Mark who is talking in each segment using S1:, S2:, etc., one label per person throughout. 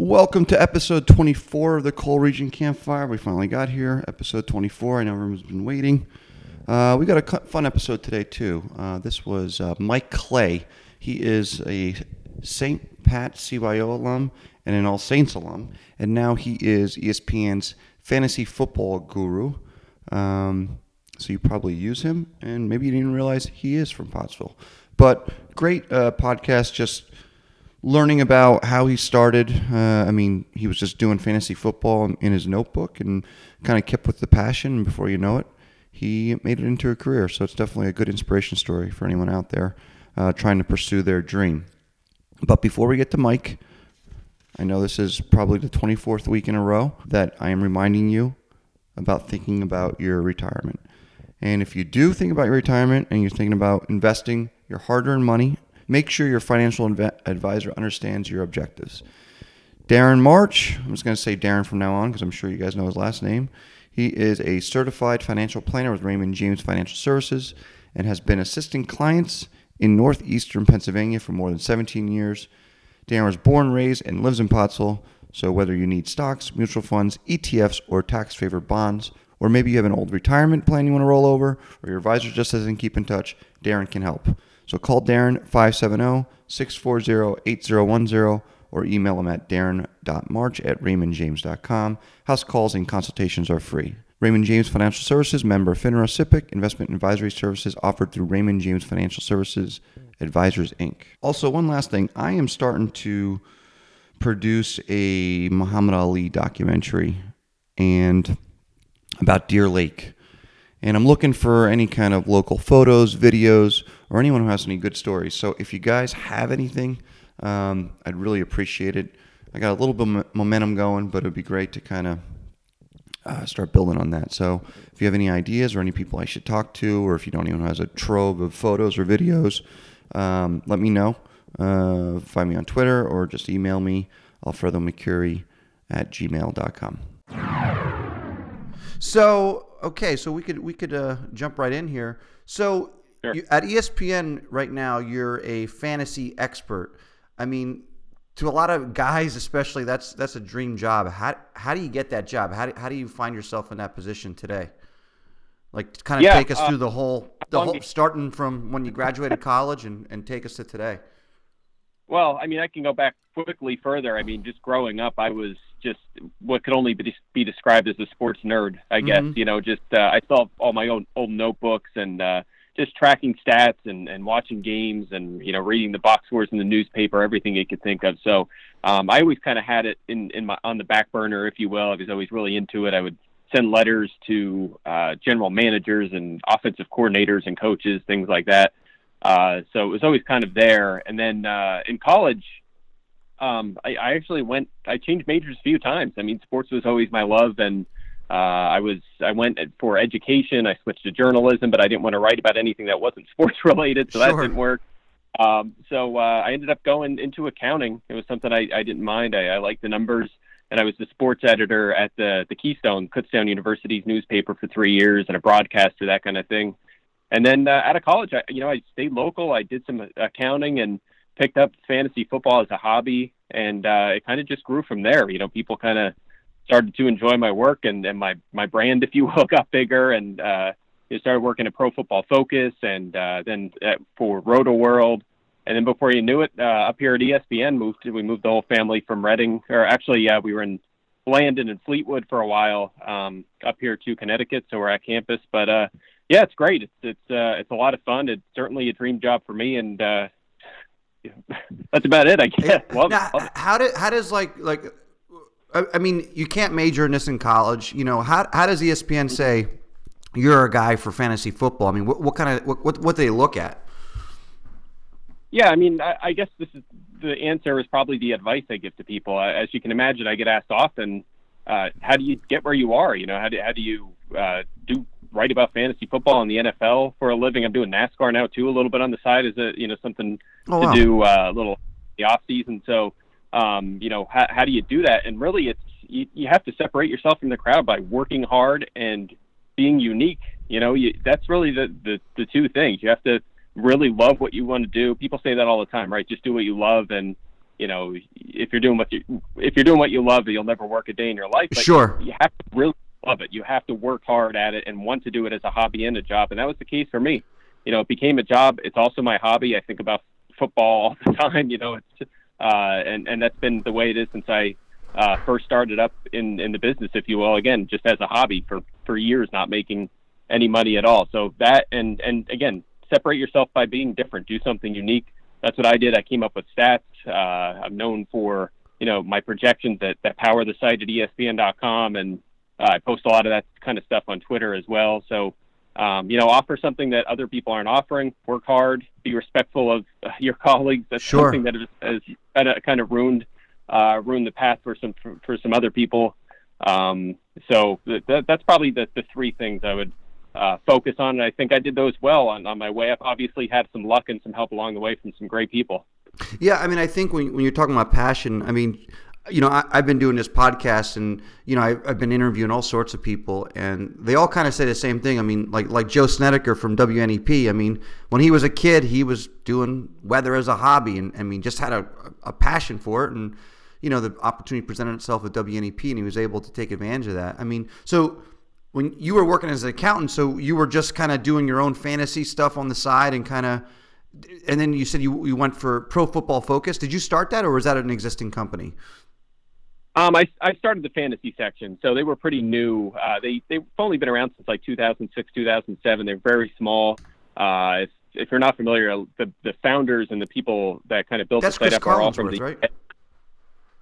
S1: Welcome to episode 24 of the Coal Region Campfire. We finally got here, episode 24. I know everyone's been waiting. Uh, we got a fun episode today, too. Uh, this was uh, Mike Clay. He is a St. Pat CYO alum and an All Saints alum, and now he is ESPN's fantasy football guru. Um, so you probably use him, and maybe you didn't realize he is from Pottsville. But great uh, podcast, just learning about how he started. Uh, I mean, he was just doing fantasy football in- his notebook and kind of kept with the passion. And before you know it, he made it into a career. So it's definitely a good inspiration story for anyone out there uh, trying to pursue their dream. But before we get to Mike, I know this is probably the 24th week in a row that I am reminding you about thinking about your retirement. And if you do think about your retirement and you're thinking about investing your hard earned money, make sure your financial inve- advisor understands your objectives. Darren March, I'm just going to say Darren from now on because I'm sure you guys know his last name. He is a certified financial planner with Raymond James Financial Services and has been assisting clients in northeastern Pennsylvania for more than 17 years. Darren was born, raised, and lives in Pottsville. So whether you need stocks, mutual funds, ETFs, or tax-favored bonds, or maybe you have an old retirement plan you want to roll over, or your advisor just doesn't keep in touch, Darren can help. So call Darren 570-640-8010 or email him at darren.march at raymondjames.com. House calls and consultations are free. Raymond James Financial Services, member FINRA SIPC, investment advisory services offered through Raymond James Financial Services Advisors, Inc. Also, one last thing. I am starting to produce a Muhammad Ali documentary and about Deer Lake. And I'm looking for any kind of local photos, videos, or anyone who has any good stories. So if you guys have anything, um, I'd really appreciate it. I got a little bit of momentum going, but it'd be great to kind of uh, start building on that. So if you have any ideas or any people I should talk to, or if you don't even has a trove of photos or videos, um, let me know. Uh, find me on Twitter or just email me, Alfredo McCurry at gmail.com. So okay, so we could we could uh, jump right in here. So
S2: Sure.
S1: you, at ESPN right now, you're a fantasy expert. I mean, to a lot of guys, especially, that's that's a dream job. How how do you get that job? How do, how do you find yourself in that position today? Like, kind of
S2: Yeah,
S1: take us
S2: uh,
S1: through the whole the whole starting from when you graduated college and, and take us to today.
S2: Well, I mean, I can go back quickly further. I mean, just growing up, I was just what could only be, be described as a sports nerd, I guess.
S1: Mhm.
S2: You know, just uh, I saw all my own old notebooks and uh, just tracking stats and, and watching games and you know reading the box scores in the newspaper, everything you could think of. So um, I always kind of had it in in my on the back burner, if you will. I was always really into it. I would send letters to uh, general managers and offensive coordinators and coaches, things like that. Uh, so it was always kind of there. And then uh, in college, um, I, I actually went. I changed majors a few times. I mean, sports was always my love, and uh, I was. I went for education. I switched to journalism, but I didn't want to write about anything that wasn't sports related, so that didn't work. Um, so uh, I ended up going into accounting. It was something I, I didn't mind. I, I liked the numbers, and I was the sports editor at the the Keystone Kutztown University's newspaper for three years, and a broadcaster, that kind of thing. And then uh, out of college, I, you know, I stayed local. I did some accounting and picked up fantasy football as a hobby, and uh, it kind of just grew from there. You know, people kind of started to enjoy my work, and, and my my brand, if you will, got bigger, and uh, you started working at Pro Football Focus, and uh, then at, for Rotoworld, and then before you knew it, uh, up here at ESPN, moved we moved the whole family from Reading, or actually, yeah, we were in Landon and Fleetwood for a while, um, up here to Connecticut, so we're at campus, but. uh yeah, it's great. It's it's uh, it's a lot of fun. It's certainly a dream job for me, and uh, that's about it. I guess. Love,
S1: now.
S2: Love
S1: how did how does like like I, I mean you can't major in this in college. You know how how does ESPN say you're a guy for fantasy football? I mean, what, what kind of what, what what do they look at?
S2: Yeah, I mean, I, I guess this is the answer is probably the advice I give to people. As you can imagine, I get asked often, uh, how do you get where you are? You know, how do how do you uh, do write about fantasy football in the NFL for a living? I'm doing NASCAR now too, a little bit on the side as a you know something
S1: Oh,
S2: to
S1: wow.
S2: do uh, a little the off season. So, um, you know, how, how do you do that? And really, it's you, you have to separate yourself from the crowd by working hard and being unique. You know, you, that's really the, the the two things. You have to really love what you want to do. People say that all the time, right? Just do what you love, and you know, if you're doing what you if you're doing what you love, you'll never work a day in your life. But
S1: sure,
S2: you have to really love it. You have to work hard at it and want to do it as a hobby and a job. And that was the case for me. You know, it became a job. It's also my hobby. I think about football all the time. You know, it's and and that's been the way it is since I uh, first started up in in the business, if you will. Again, just as a hobby for for years, not making any money at all. So that and and again, separate yourself by being different. Do something unique. That's what I did. I came up with stats. Uh, I'm known for you know my projections that that power the site at ESPN.com, and uh, I post a lot of that kind of stuff on Twitter as well. So um, you know, offer something that other people aren't offering. Work hard. Be respectful of uh, your colleagues. That's
S1: sure.
S2: something that has, has kind of kind of ruined uh, ruined the path for some for, for some other people. Um, so th- that's probably the, the three things I would uh, focus on. And I think I did those well on, on my way up. Obviously, had some luck and some help along the way from some great people.
S1: Yeah, I mean, I think when, when you're talking about passion, I mean, you know, I, have been doing this podcast, and you know, I, have been interviewing all sorts of people, and they all kind of say the same thing. I mean, like like Joe Snedeker from WNEP. I mean, when he was a kid, he was doing weather as a hobby, and I mean, just had a, a passion for it, and you know, the opportunity presented itself at WNEP, and he was able to take advantage of that. I mean, so when you were working as an accountant, so you were just kind of doing your own fantasy stuff on the side, and kind of, and then you said you you went for Pro Football Focus. Did you start that, or was that an existing company?
S2: Um, I, I started the fantasy section, so they were pretty new. Uh, they they've only been around since like 2006, 2007. They're very small. Uh, if, if you're not familiar, the the founders and the people that kind of built
S1: That's
S2: the site
S1: Chris
S2: up are all from
S1: the.
S2: Right?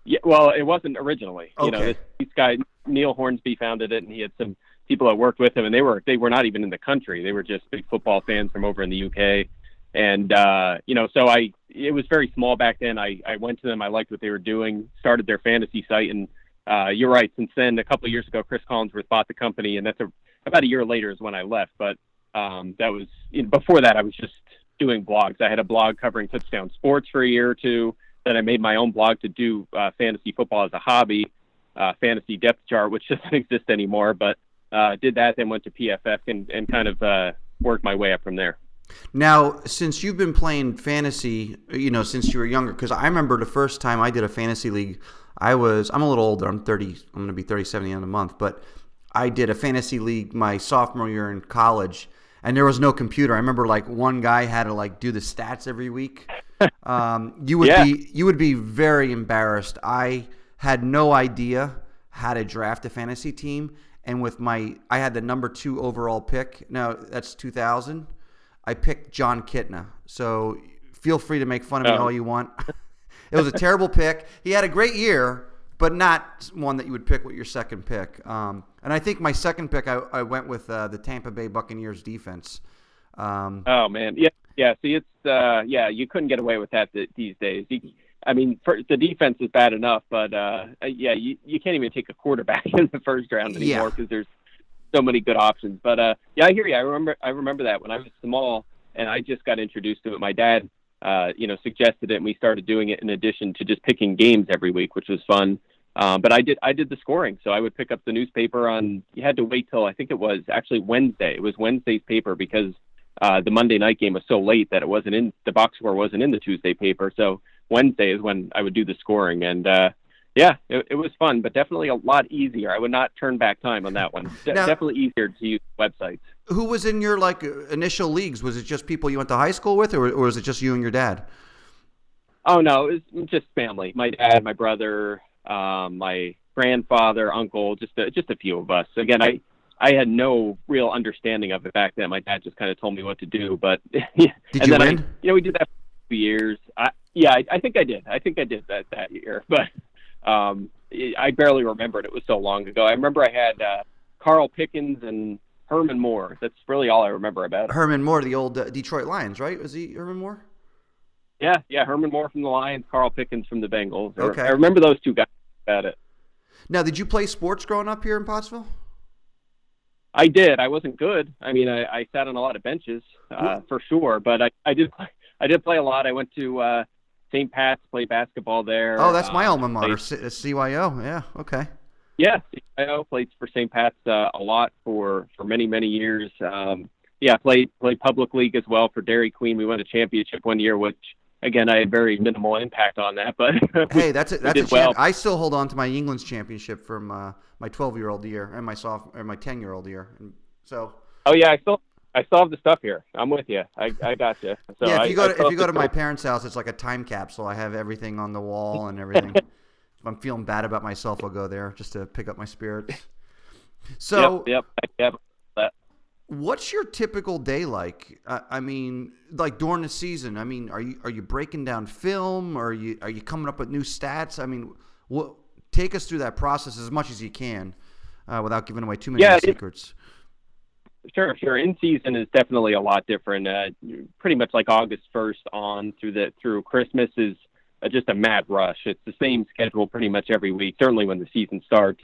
S2: Yeah, well, it wasn't originally.
S1: Okay.
S2: You know, this, this guy Neil Hornsby founded it, and he had some people that worked with him, and they were they were not even in the country. They were just big football fans from over in the UK. And uh, you know, so I it was very small back then. I I went to them. I liked what they were doing. Started their fantasy site, and uh, you're right. Since then, a couple of years ago, Cris Collinsworth bought the company, and that's a about a year later is when I left. But um, that was you know, before that. I was just doing blogs. I had a blog covering touchdown sports for a year or two. Then I made my own blog to do uh, fantasy football as a hobby, uh, fantasy depth chart, which doesn't exist anymore. But uh, did that, then went to PFF and, and kind of uh, worked my way up from there.
S1: Now, since you've been playing fantasy, you know, since you were younger, because I remember the first time I did a fantasy league, I was, I'm a little older, I'm 30, I'm going to be 37 in a month, but I did a fantasy league my sophomore year in college, and there was no computer. I remember like one guy had to like do the stats every week. Um, you would
S2: Yeah.
S1: be, you would be very embarrassed. I had no idea how to draft a fantasy team, and with my, I had the number two overall pick. Now that's 2000. I picked Jon Kitna. So feel free to make fun of me
S2: Oh.
S1: all you want. it was a terrible pick. He had a great year, but not one that you would pick with your second pick. Um, and I think my second pick, I, I went with uh, the Tampa Bay Buccaneers defense. Um,
S2: Oh man, yeah, yeah. See, it's uh, yeah, you couldn't get away with that th- these days. You, I mean, for, the defense is bad enough, but uh, yeah, you you can't even take a quarterback in the first round anymore because there's so many good options. But uh, yeah, I hear you. I remember I remember that when I was small and I just got introduced to it. My dad, uh, you know, suggested it, and we started doing it in addition to just picking games every week, which was fun. Um, but I did I did the scoring, so I would pick up the newspaper on. You had to wait till I think it was actually Wednesday. It was Wednesday's paper because uh, the Monday night game was so late that it wasn't in the box score wasn't in the Tuesday paper. So Wednesday is when I would do the scoring, and uh, yeah, it, it was fun, but definitely a lot easier. I would not turn back time on that one. De-
S1: Now-
S2: definitely easier to use websites.
S1: who was in your like initial leagues? Was it just people you went to high school with, or, or was it just you and your dad?
S2: Oh no, it was just family. My dad, my brother, um, my grandfather, uncle, just a, just a few of us. Again, I I had no real understanding of it back then. My dad just kind of told me what to do, but
S1: Did
S2: and
S1: you
S2: then
S1: win?
S2: I, you know, we did that for years. I, yeah, I, I think I did. I think I did that that year, but um, I barely remembered. It was so long ago. I remember I had uh, Carl Pickens and Herman Moore. That's really all I remember about it.
S1: Herman Moore, the old uh, Detroit Lions, right? Was he Herman Moore?
S2: Yeah, yeah, Herman Moore from the Lions, Carl Pickens from the Bengals. I-
S1: Okay.
S2: I remember those two guys about it.
S1: Now, did you play sports growing up here in Pottsville?
S2: I did. I wasn't good. I mean, I, I sat on a lot of benches uh, for sure, but I, I did play. I did play a lot. I went to uh, St. Pat's, played basketball there.
S1: Oh, that's my
S2: Uh,
S1: alma mater,
S2: played-
S1: C- CYO. Yeah, okay.
S2: Yeah, I played for St. Pat's uh, a lot for for many many years. Um, yeah, played played public league as well for Dairy Queen. We won a championship one year, which again, I had very minimal impact on that. But
S1: hey, that's a, that's a well. I still hold on to my England's championship from uh, my 12 year old year and my soft or my 10 year old year. And so.
S2: Oh yeah, I still I still have the stuff here. I'm with you. I, I got you.
S1: So yeah, if you go to, if you go to my parents' house, it's like a time capsule. I have everything on the wall and everything. if I'm feeling bad about myself, I'll go there just to pick up my spirits. So
S2: yep, yep, yep.
S1: What's your typical day like? I, I mean, like during the season. I mean, are you are you breaking down film? Or are you are you coming up with new stats? I mean, what take us through that process as much as you can, uh, without giving away too many
S2: yeah,
S1: secrets.
S2: Sure, sure. In season is definitely a lot different. Uh, pretty much like August first on through the through Christmas is uh, just a mad rush. It's the same schedule pretty much every week. Certainly when the season starts,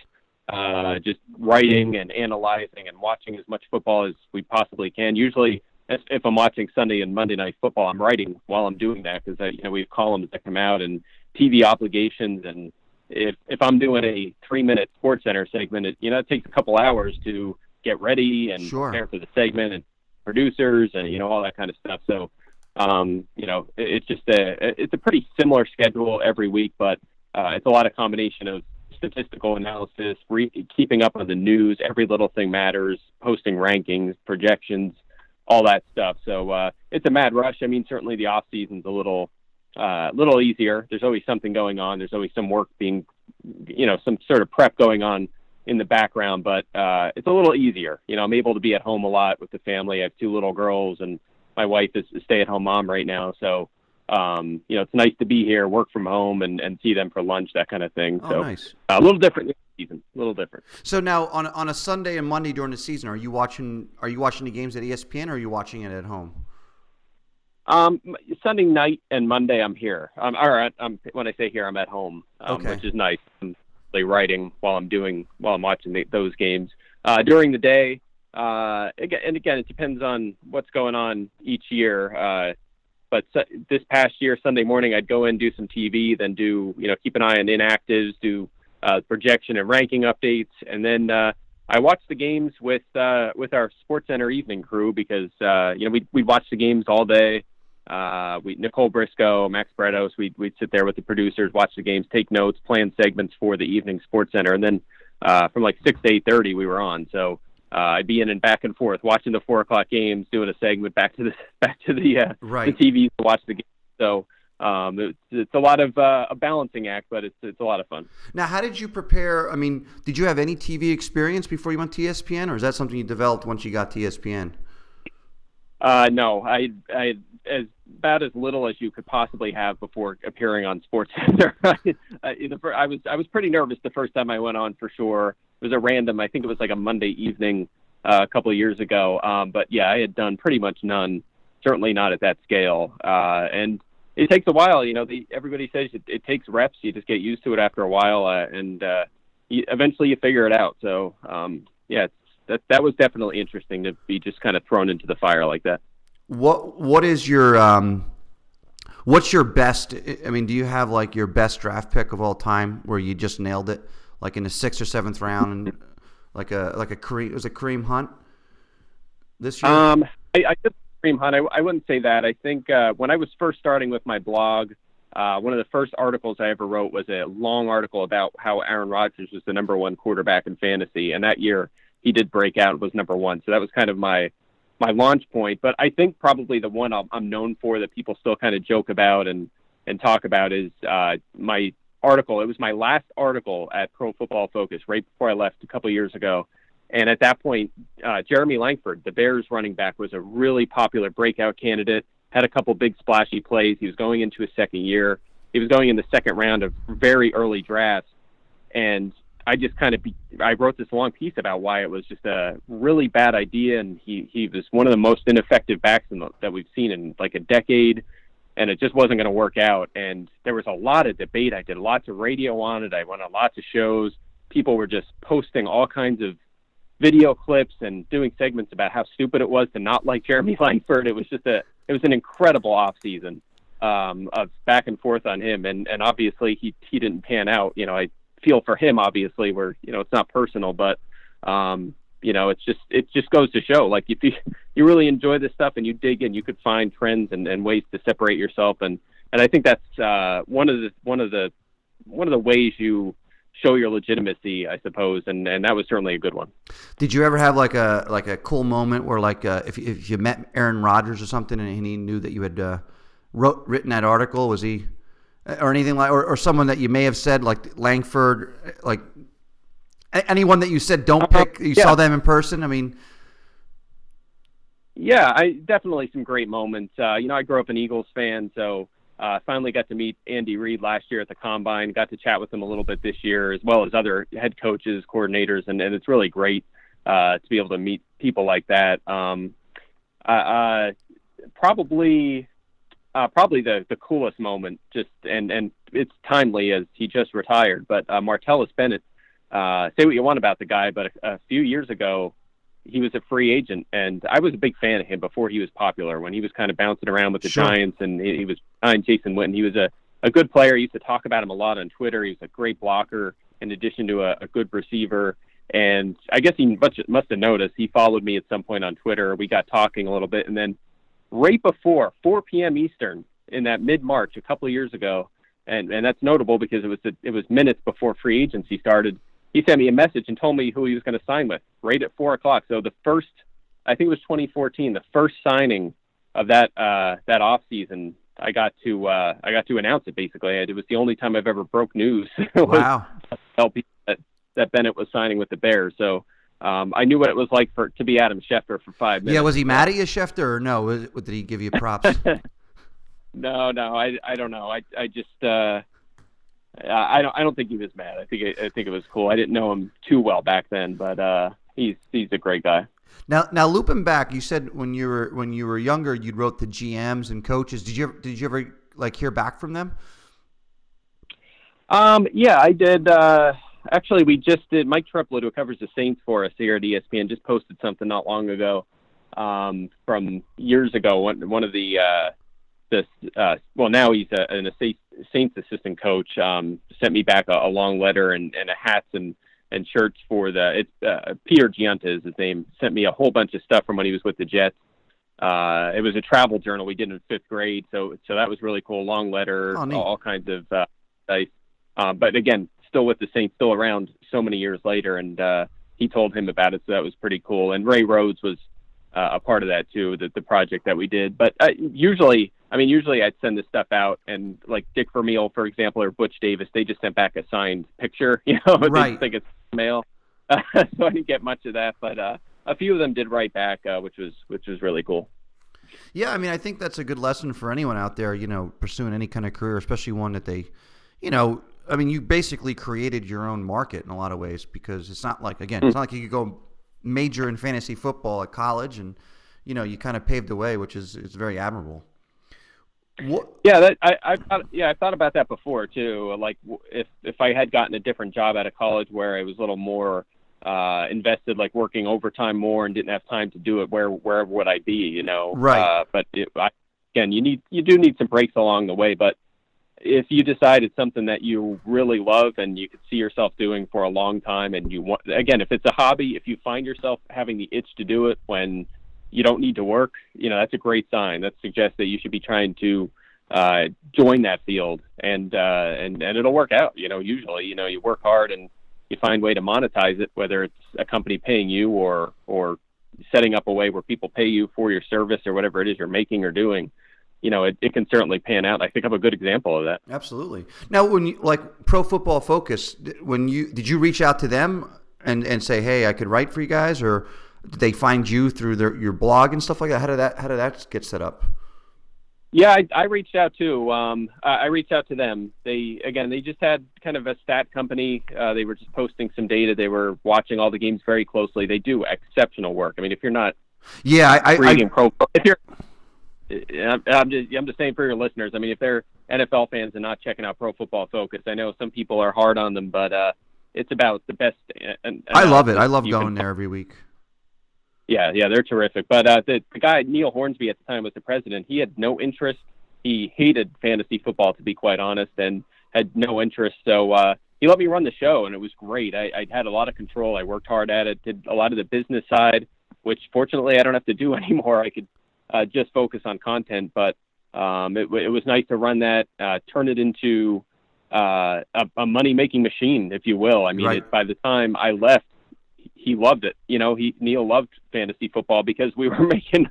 S2: uh, just writing and analyzing and watching as much football as we possibly can. Usually, if I'm watching Sunday and Monday night football, I'm writing while I'm doing that because you know we have columns that come out and TV obligations and if if I'm doing a three minute SportsCenter segment, it you know it takes a couple hours to get ready and
S1: sure.
S2: prepare for the segment and producers and you know all that kind of stuff. So um, you know it, it's just a it's a pretty similar schedule every week, but uh, it's a lot of combination of statistical analysis, re- keeping up on the news, every little thing matters, posting rankings, projections, all that stuff. So uh, it's a mad rush. I mean, certainly the off season's a little uh, little easier. There's always something going on. There's always some work being, you know, some sort of prep going on in the background, but uh, it's a little easier. You know, I'm able to be at home a lot with the family. I have two little girls, and my wife is a stay-at-home mom right now. So, um, you know, it's nice to be here, work from home, and, and see them for lunch, that kind of thing.
S1: Oh,
S2: so,
S1: nice.
S2: Uh, a little different this season, a little different.
S1: So now, on on a Sunday and Monday during the season, are you watching? Are you watching the games at ESPN, or are you watching it at home?
S2: Um, Sunday night and Monday, I'm here. Um, all right. I'm, when I say here, I'm at home, um,
S1: okay.
S2: which is nice. I'm writing while I'm doing while I'm watching the, those games. Uh, during the day, uh, and again, it depends on what's going on each year. Uh, but this past year, Sunday morning, I'd go in do some TV, then do you know keep an eye on inactives, do uh, projection and ranking updates, and then uh, I watch the games with uh, with our SportsCenter evening crew because uh, you know we we watch the games all day. Uh, we Nicole Briscoe, Max Bretos, we'd, we'd sit there with the producers, watch the games, take notes, plan segments for the evening sports center, and then uh, from like six to eight thirty we were on. So uh, I'd be in and back and forth, watching the four o'clock games, doing a segment back to the back to the uh,
S1: right.
S2: the TV to watch the game. So um, it's, it's a lot of uh, a balancing act, but it's it's a lot of fun.
S1: Now, how did you prepare? I mean, did you have any TV experience before you went to ESPN, or is that something you developed once you got to ESPN?
S2: Uh, no, I I as about as little as you could possibly have before appearing on SportsCenter. I was I was pretty nervous the first time I went on for sure. It was a random. I think it was like a Monday evening uh, a couple of years ago. Um, but yeah, I had done pretty much none. Certainly not at that scale. Uh, and it takes a while. You know, the, everybody says it, it takes reps. You just get used to it after a while, uh, and uh, you, eventually you figure it out. So um, yeah, that that was definitely interesting to be just kind of thrown into the fire like that.
S1: What what is your um, what's your best? I mean, do you have like your best draft pick of all time where you just nailed it, like in the sixth or seventh round, and like a like a Kareem was a Kareem Hunt this year?
S2: Um, I, I did Kareem Hunt. I, I wouldn't say that. I think uh, when I was first starting with my blog, uh, one of the first articles I ever wrote was a long article about how Aaron Rodgers was the number one quarterback in fantasy, and that year he did break out and was number one. So that was kind of my my launch point. But I think probably the one I'm, I'm known for that people still kind of joke about and and talk about is uh, my article. It was my last article at Pro Football Focus right before I left a couple years ago. And at that point, uh, Jeremy Langford, the Bears running back, was a really popular breakout candidate. Had a couple big splashy plays. He was going into his second year. He was going in the second round of very early drafts, and I just kind of be, I wrote this long piece about why it was just a really bad idea, and he he was one of the most ineffective backs in the, that we've seen in like a decade, and it just wasn't going to work out. And there was a lot of debate. I did lots of radio on it. I went on lots of shows. People were just posting all kinds of video clips and doing segments about how stupid it was to not like Jeremy Langford. It was just a it was an incredible off season um, of back and forth on him, and and obviously he he didn't pan out. You know, I feel for him, obviously, where you know it's not personal, but um, you know it's just it just goes to show like if you you really enjoy this stuff and you dig in, you could find trends and, and ways to separate yourself and and I think that's uh, one of the one of the one of the ways you show your legitimacy, I suppose, and and that was certainly a good one.
S1: Did you ever have like a like a cool moment where like uh, if if you met Aaron Rodgers or something and he knew that you had uh, wrote written that article, was he or anything like or, or someone that you may have said like Langford, like anyone that you said don't uh-huh. pick, you yeah. saw them in person? I mean.
S2: Yeah, I definitely some great moments. Uh, you know, I grew up an Eagles fan, so uh, finally got to meet Andy Reid last year at the combine. Got to chat with him a little bit this year, as well as other head coaches, coordinators, and, and it's really great uh, to be able to meet people like that. Um, uh, probably, uh, probably the the coolest moment. Just and and it's timely as he just retired. But uh, Martellus Bennett, uh, say what you want about the guy, but a, a few years ago, he was a free agent, and I was a big fan of him before he was popular. When he was kind of bouncing around with the sure. Giants, and he, he was behind Jason Witten, he was a a good player. I used to talk about him a lot on Twitter. He was a great blocker, in addition to a, a good receiver. And I guess he must, must have noticed. He followed me at some point on Twitter. We got talking a little bit, and then right before 4 p.m. Eastern in that mid March a couple of years ago, and and that's notable because it was it was minutes before free agency started he sent me a message and told me who he was going to sign with right at four o'clock. So the first, I think it was 2014, the first signing of that uh, that off season. I got to uh, I got to announce it basically. It was the only time I've ever broke news.
S1: wow!
S2: That, that Bennett was signing with the Bears. So um, I knew what it was like for to be Adam Schefter for five minutes.
S1: Yeah, was he mad at you, Schefter, or no? Was, did he give you props?
S2: no, no, I I don't know. I I just uh, I don't. I don't think he was mad. I think. I think it was cool. I didn't know him too well back then, but uh, he's he's a great guy.
S1: Now, now looping back, you said when you were when you were younger, you wrote the GMs and coaches. Did you ever, did you ever like hear back from them?
S2: Um, yeah, I did. Uh, actually, we just did. Mike Triplett, who covers the Saints for us here at ESPN, just posted something not long ago um, from years ago. One one of the uh, this uh, well now he's a, an Saints assistant coach. Um, sent me back a, a long letter and, and a hats and and shirts for the it's uh, Peter Giunta is his name. Sent me a whole bunch of stuff from when he was with the Jets. Uh, it was a travel journal we did in fifth grade, so so that was really cool. Long letter, oh, all, all, kinds of uh, nice. Uh, but again, still with the Saints, still around so many years later, and uh, he told him about it, so that was pretty cool. And Ray Rhodes was uh, a part of that too, the, the project that we did. But uh, usually, I mean, usually I'd send this stuff out, and like Dick Vermeil, for example, or Butch Davis, they just sent back a signed picture. You know,
S1: right.
S2: they just think it's mail. Uh, so I didn't get much of that, but uh, a few of them did write back, uh, which was which was really cool.
S1: Yeah, I mean, I think that's a good lesson for anyone out there. You know, pursuing any kind of career, especially one that they, you know, I mean, you basically created your own market in a lot of ways because it's not like again, it's not like you could go major in fantasy football at college, and you know you kind of paved the way, which is is very admirable.
S2: What? Yeah, that I, I thought, yeah I thought about that before too. Like if if I had gotten a different job out of college where I was a little more uh, invested, like working overtime more and didn't have time to do it, where wherever would I be? You know,
S1: right?
S2: Uh, but it, I, again, you need you do need some breaks along the way, but if you decide it's something that you really love and you could see yourself doing for a long time and you want again if it's a hobby if you find yourself having the itch to do it when you don't need to work you know that's a great sign. That suggests that you should be trying to uh, join that field and uh, and and it'll work out you know usually you know you work hard and you find a way to monetize it whether it's a company paying you or or setting up a way where people pay you for your service or whatever it is you're making or doing you know, it, it can certainly pan out. I think I'm a good example of that.
S1: Absolutely. Now, when you like Pro Football Focus, when you did you reach out to them and and say, hey, I could write for you guys, or did they find you through their your blog and stuff like that? How did that how did that get set up?
S2: Yeah, I, I reached out too. Um, I reached out to them. They again, they just had kind of a stat company. Uh, they were just posting some data. They were watching all the games very closely. They do exceptional work. I mean, if you're not,
S1: yeah, I, I, I
S2: pro, if you're I'm just I'm just saying for your listeners. I mean, if they're NFL fans and not checking out Pro Football Focus, I know some people are hard on them, but uh, it's about the best. And,
S1: I love it. I love going there every week.
S2: Yeah, yeah, they're terrific. But uh, the, the guy Neil Hornsby at the time was the president. He had no interest. He hated fantasy football, to be quite honest, and had no interest. So uh, he let me run the show, and it was great. I, I had a lot of control. I worked hard at it. Did a lot of the business side, which fortunately I don't have to do anymore. I could uh, just focus on content. But um, it, it was nice to run that, uh, turn it into uh, a, a money making machine, if you will. I mean,
S3: Right.
S2: it, by the time I left, he loved it. You know, he Neil loved fantasy football because we were making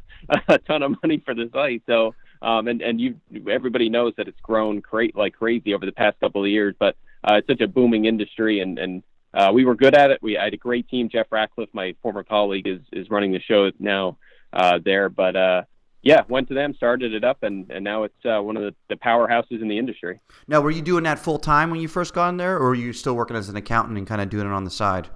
S2: a ton of money for the site. So, um, and and you everybody knows that it's grown cra- like crazy over the past couple of years. But uh, it's such a booming industry, and and uh, we were good at it. We I had a great team. Jeff Ratcliffe, my former colleague, is is running the show now uh, there. But uh, yeah, went to them, started it up, and and now it's uh, one of the, the powerhouses in the industry.
S3: Now, were you doing that full time when you first got in there, or were you still working as an accountant and kind of doing it on the side?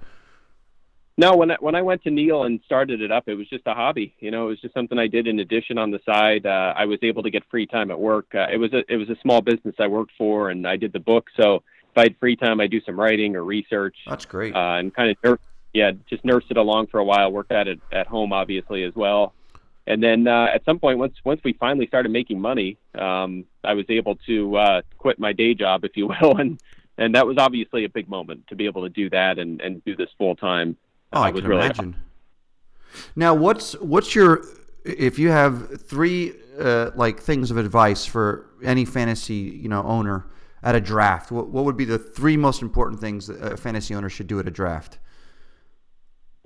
S2: No, when I, when I went to Neil and started it up, it was just a hobby. You know, it was just something I did in addition on the side. Uh, I was able to get free time at work. Uh, it was a it was a small business I worked for, and I did the book. So if I had free time, I do some writing or research,
S3: That's great.
S2: uh, and kind of yeah, just nursed it along for a while. Worked at it at home, obviously as well. And then uh, at some point, once once we finally started making money, um, I was able to uh, quit my day job, if you will, and and that was obviously a big moment to be able to do that and and do this full time.
S3: oh, I can
S2: really
S3: imagine. Now, what's what's your if you have three uh, like things of advice for any fantasy you know owner at a draft? What, what would be the three most important things that a fantasy owner should do at a draft?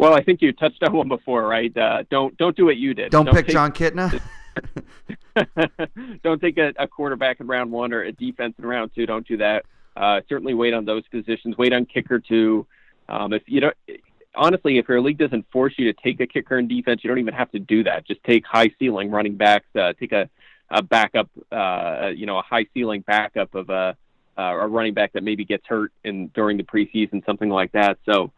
S2: Well, I think you touched on one before, right? Uh, don't don't do what you did.
S3: Don't, pick
S2: take,
S3: Jon Kitna.
S2: don't take a, a quarterback in round one or a defense in round two. Don't do that. Uh, certainly wait on those positions. Wait on kicker too. Um, if you don't, honestly, if your league doesn't force you to take a kicker in defense, you don't even have to do that. Just take high ceiling running backs. Uh, take a, a backup, uh, you know, a high ceiling backup of a uh, a running back that maybe gets hurt in during the preseason, something like that. So.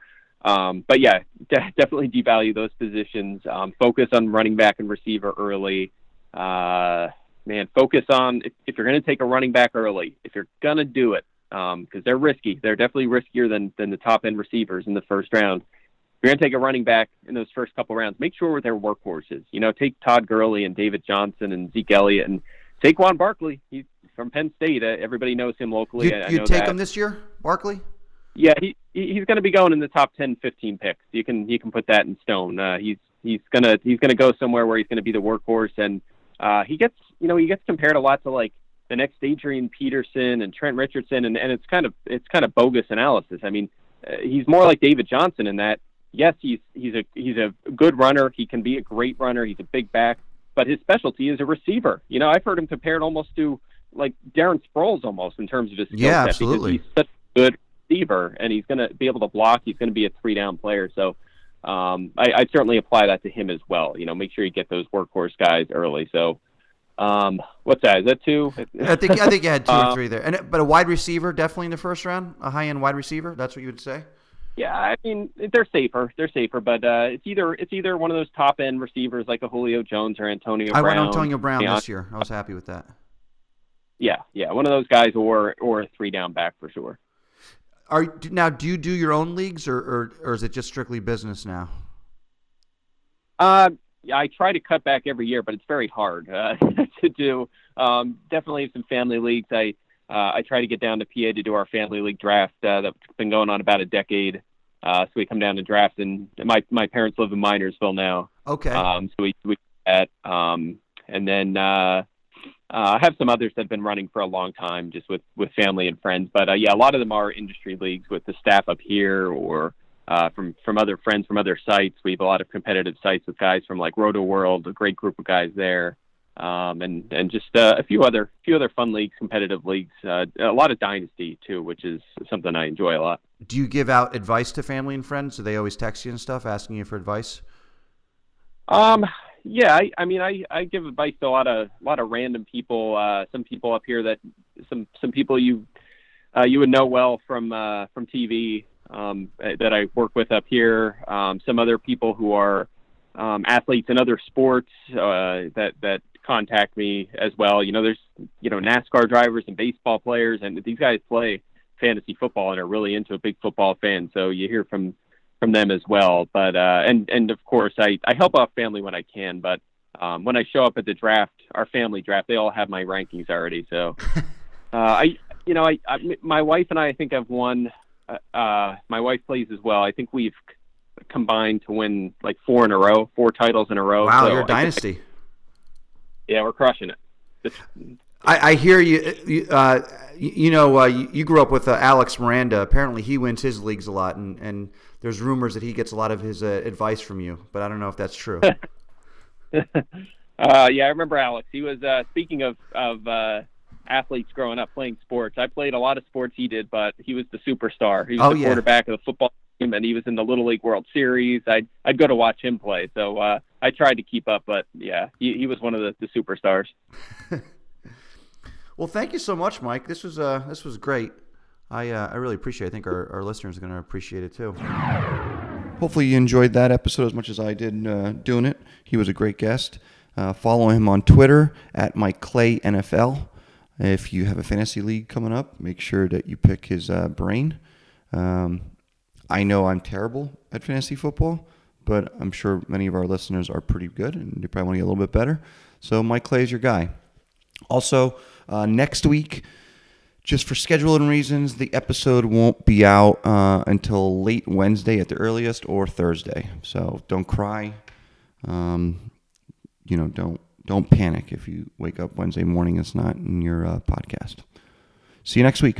S2: Um, but yeah, de- definitely devalue those positions. Um, focus on running back and receiver early. Uh, man, focus on if, if you're going to take a running back early, if you're going to do it, because they're risky. They're definitely riskier than than the top end receivers in the first round. If you're going to take a running back in those first couple rounds, make sure they're workhorses. You know, take Todd Gurley and David Johnson and Zeke Elliott and Saquon Barkley. He's from Penn State. Uh, everybody knows him locally.
S3: You,
S2: I, I
S3: you
S2: know
S3: take
S2: that.
S3: him this year, Barkley?
S2: Yeah, he he- he's going to be going in the top 10, 15 picks. You can you can put that in stone. Uh, he's he's gonna he's gonna go somewhere where he's going to be the workhorse, and uh, he gets you know he gets compared a lot to like the next Adrian Peterson and Trent Richardson, and, and it's kind of it's kind of bogus analysis. I mean, uh, he's more like David Johnson in that yes, he's he's a he's a good runner. He can be a great runner. He's a big back, but his specialty is a receiver. You know, I've heard him compared almost to like Darren Sproles almost in terms of his skill
S3: Yeah,
S2: set
S3: absolutely.
S2: because he's such a good receiver and he's going to be able to block. He's going to be a three down player. So um, I, I certainly apply that to him as well. You know, make sure you get those workhorse guys early. So um, what's that? Is that two?
S3: I think I think you had two or
S2: Uh,
S3: three there, and but a wide receiver definitely in the first round, a high end wide receiver. That's what you would say.
S2: Yeah, I mean they're safer. They're safer, but uh, it's either it's either one of those top end receivers like a Julio Jones or Antonio
S3: I
S2: Brown.
S3: went Antonio Brown this year. I was happy with that.
S2: Yeah, yeah, one of those guys, or or a three down back for sure.
S3: Are now? Do you do your own leagues, or or, or is it just strictly business now?
S2: Uh, yeah, I try to cut back every year, but it's very hard uh, to do. Um, definitely some family leagues. I uh, I try to get down to PA to do our family league draft uh, that's been going on about a decade. Uh, so we come down to draft, and my my parents live in Minersville now.
S3: Okay.
S2: Um, so we we do that, um, and then uh, I have some others that have been running for a long time, just with with family and friends. But uh, yeah, a lot of them are industry leagues with the staff up here, or uh, from from other friends from other sites. We have a lot of competitive sites with guys from like Rotoworld, a great group of guys there, um, and and just uh, a few other few other fun leagues, competitive leagues. Uh, a lot of dynasty too, which is something I enjoy a lot.
S3: do you give out advice to family and friends? Do they always text you and stuff, asking you for advice?
S2: Um, yeah, I, I mean, I, I give advice to a lot of a lot of random people. Uh, some people up here that some some people you uh, you would know well from uh, from TV um, that I work with up here. Um, some other people who are um, athletes in other sports uh, that that contact me as well. You know, there's you know NASCAR drivers and baseball players, and these guys play fantasy football and are really into a big football fan. So you hear from from them as well. But uh, and and of course, I I help out family when I can. But um, when I show up at the draft, our family draft, they all have my rankings already. So uh, I you know I, I my wife and I, I think have won. Uh, uh, my wife plays as well. I think we've combined to win like four in a row, four titles in a row.
S3: Wow,
S2: So
S3: you're a
S2: I
S3: dynasty.
S2: yeah, we're crushing it.
S3: I, I hear you. Uh, you know, uh, you, you, grew up with uh, Alex Miranda. Apparently, he wins his leagues a lot, and, and there's rumors that he gets a lot of his uh, advice from you. But I don't know if that's true.
S2: Uh, yeah, I remember Alex. He was uh, speaking of of athletes growing up playing sports. I played a lot of sports he did, but he was the superstar. He was
S3: oh,
S2: the
S3: yeah.
S2: quarterback of the football team, and he was in the Little League World Series. I'd I'd go to watch him play. So uh, I tried to keep up, but yeah, he, he was one of the, the superstars.
S3: well, thank you so much, Mike. This was uh this was great. I uh, I really appreciate. it. I think our, our listeners are going to appreciate it too.
S1: Hopefully, you enjoyed that episode as much as I did uh, doing it. He was a great guest. Uh, follow him on Twitter at Mike Clay NFL. If you have a fantasy league coming up, make sure that you pick his uh, brain. Um, I know I'm terrible at fantasy football, but I'm sure many of our listeners are pretty good and they probably want to get a little bit better. So Mike Clay is your guy. Also, uh, next week, just for scheduling reasons, the episode won't be out uh, until late Wednesday at the earliest or Thursday. So don't cry. Um, you know, don't don't panic if you wake up Wednesday morning. It's not in your uh, podcast. See you next week.